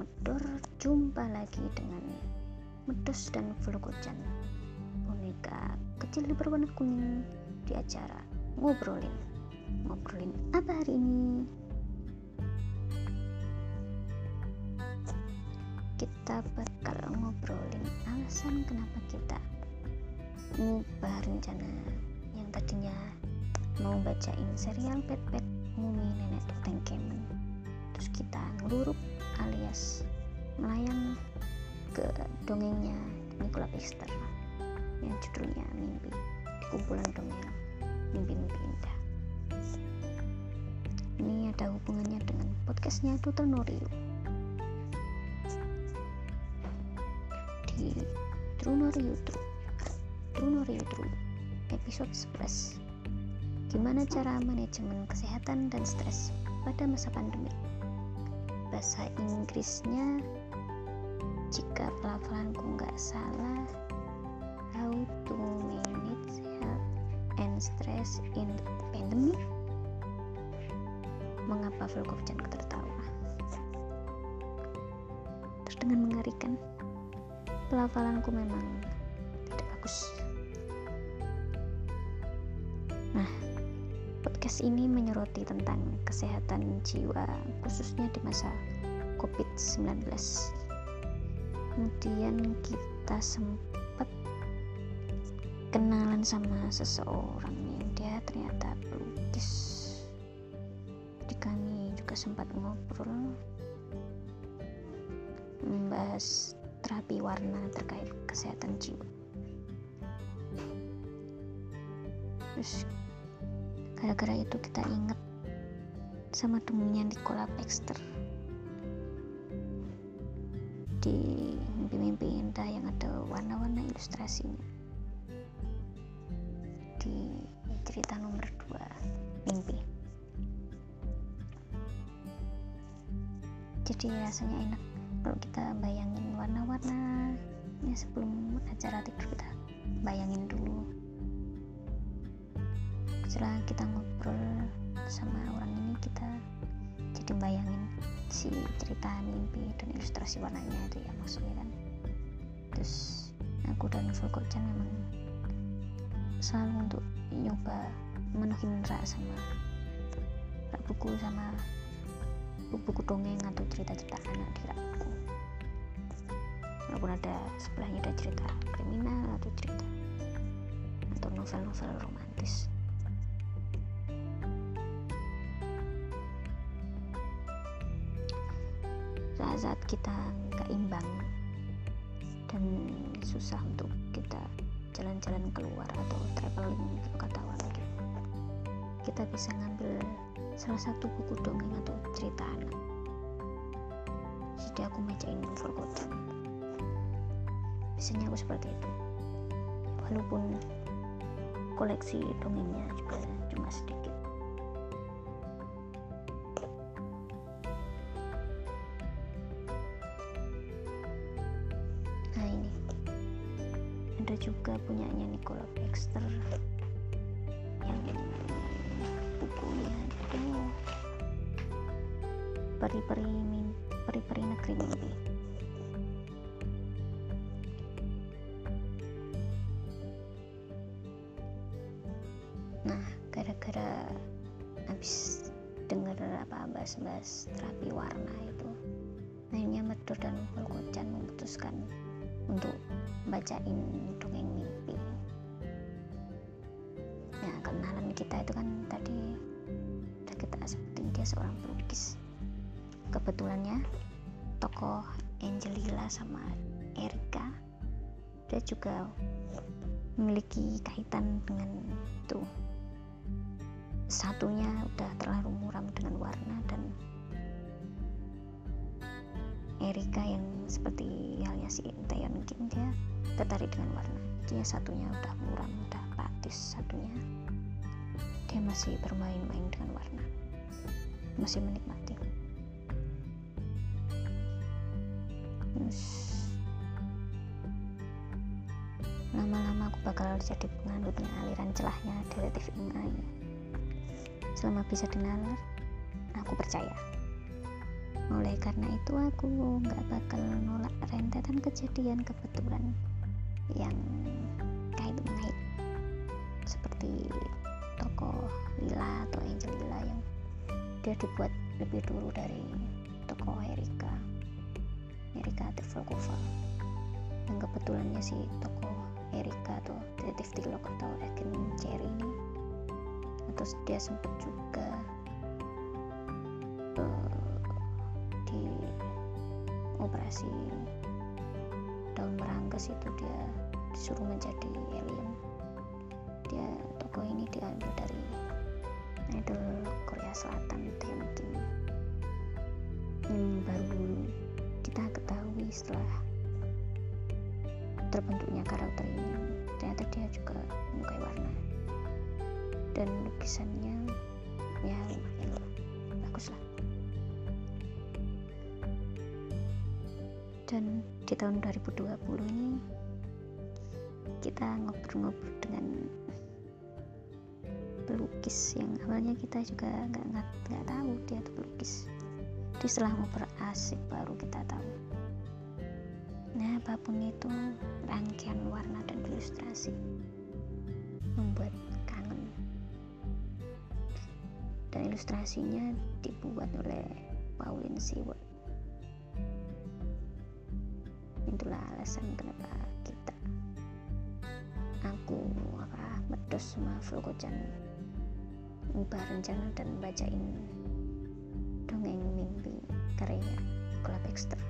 medor jumpa lagi dengan Medos dan Vlogochan boneka kecil berwarna kuning di acara ngobrolin. Ngobrolin apa hari ini? Kita bakal ngobrolin alasan kenapa kita ngubah rencana yang tadinya mau bacain serial Pet Pet Mumi Nenek Tengkemen terus kita ngeluruk alias melayang ke dongengnya Nicola Pester yang judulnya Mimpi di kumpulan dongeng Mimpi-mimpi indah. Ini ada hubungannya dengan podcastnya Total Norio di True True Norio True episode 11 gimana cara manajemen kesehatan dan stres pada masa pandemi bahasa Inggrisnya jika pelafalanku nggak salah how to manage health and stress in the pandemic. Mengapa Volkovjan tertawa? Terdengar mengerikan. Pelafalanku memang tidak bagus ini menyoroti tentang kesehatan jiwa khususnya di masa COVID-19 kemudian kita sempat kenalan sama seseorang yang dia ternyata pelukis. Jadi kami juga sempat ngobrol membahas terapi warna terkait kesehatan jiwa. Terus gara-gara itu kita ingat sama temunya Nicola Baxter. Di mimpi-mimpi indah yang ada warna-warna ilustrasinya. Di cerita nomor 2 mimpi. Jadi rasanya enak kalau kita bayangin warna-warna ya sebelum acara tidur kita. Bayangin dulu setelah kita ngobrol sama orang ini kita jadi bayangin si cerita mimpi dan ilustrasi warnanya itu ya maksudnya kan. Terus aku dan Volkochan memang selalu untuk nyoba menuhin rak sama rak buku sama buku-buku dongeng atau cerita-cerita anak di rak buku. Walaupun ada sebelahnya ada cerita kriminal atau cerita atau novel-novel romantis saat-saat kita nggak imbang dan susah untuk kita jalan-jalan keluar atau traveling kata lagi kita bisa ngambil salah satu buku dongeng atau cerita anak. Jadi aku bacain Forgotten. Biasanya aku seperti itu. Walaupun koleksi dongengnya juga cuma sedikit ada juga punyanya Nicola Baxter yang bukunya itu peri-peri peri-peri negeri mimpi. Nah gara-gara habis denger apa bahas-bahas terapi warna itu akhirnya Medor dan Volkochan memutuskan untuk bacain dongeng mimpi. Nah kenalan kita itu kan tadi udah kita sebutin dia seorang pelukis. Kebetulannya tokoh Angelila sama Erika dia juga memiliki kaitan dengan itu. Satunya udah terlalu muram dengan warna seperti halnya si Taeyeon Kim dia tertarik dengan warna. Dia satunya udah muram udah patis satunya. Dia masih bermain-main dengan warna. Masih menikmati. Lama-lama aku bakal jadi penganutnya aliran celahnya detektif Inga ini selama bisa dinalar aku percaya oleh karena itu aku nggak bakal nolak rentetan kejadian kebetulan yang kait mengait seperti toko Lila atau Angel Lila yang dia dibuat lebih dulu dari toko Erika Erika Volkova yang kebetulannya si toko Erika atau detektif Tilok atau Agen Cherry ini. Atau dia sempat juga operasi daun merangkes itu dia disuruh menjadi alien. Dia toko ini diambil dari idol Korea Selatan Taemin yang baru kita ketahui setelah terbentuknya karakter ini ternyata dia juga menyukai warna. Dan lukisannya ya lumayan dan di tahun 2020 ini kita ngobrol-ngobrol dengan pelukis yang awalnya kita juga nggak nggak tahu dia tuh pelukis. Jadi setelah ngobrol asik baru kita tahu. Nah apa pun itu rangkaian warna dan ilustrasi membuat kangen. Dan ilustrasinya dibuat oleh Pauline Seward alasan kenapa kita aku apa medos sama Flokocan ubah rencana dan bacain dongeng mimpi karya Nicola Baxter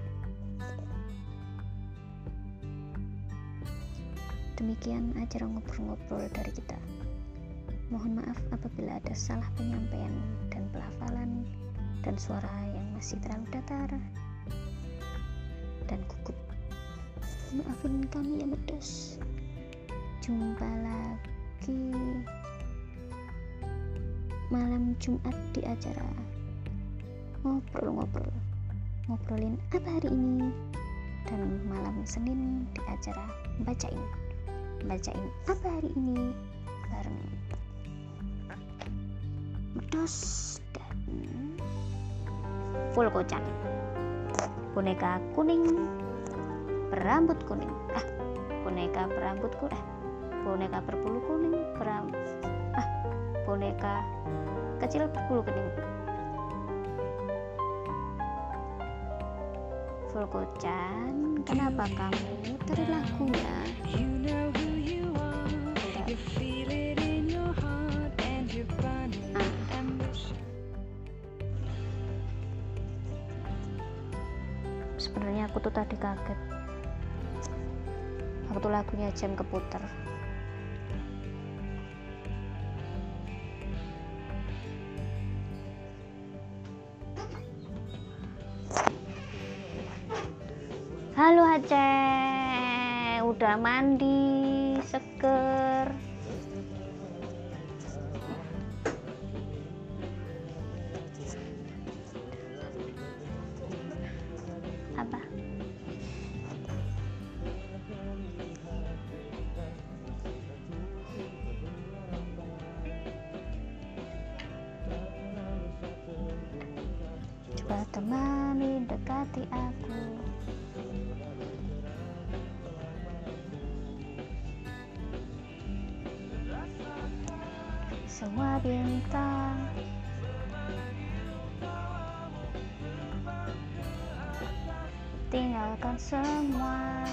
demikian acara ngobrol-ngobrol dari kita. Mohon maaf apabila ada salah penyampaian dan pelafalan dan suara yang masih terlalu datar dan gugup maafin kami ya medos jumpa lagi malam Jumat di acara ngobrol-ngobrol. Ngobrolin apa hari ini? Dan malam Senin di acara bacain. Bacain apa hari ini? Bareng Medos dan full kocan boneka kuning berambut kuning. Ah boneka berambut kuning ah boneka berbulu kuning berambut ah boneka kecil berbulu kuning. Full kocan kenapa kamu ambition. sebenarnya aku tuh tadi kaget waktu lagunya jam keputer. Halo Aceh udah mandi seger coba temani dekati aku. Semua bintang. Tinggalkan semua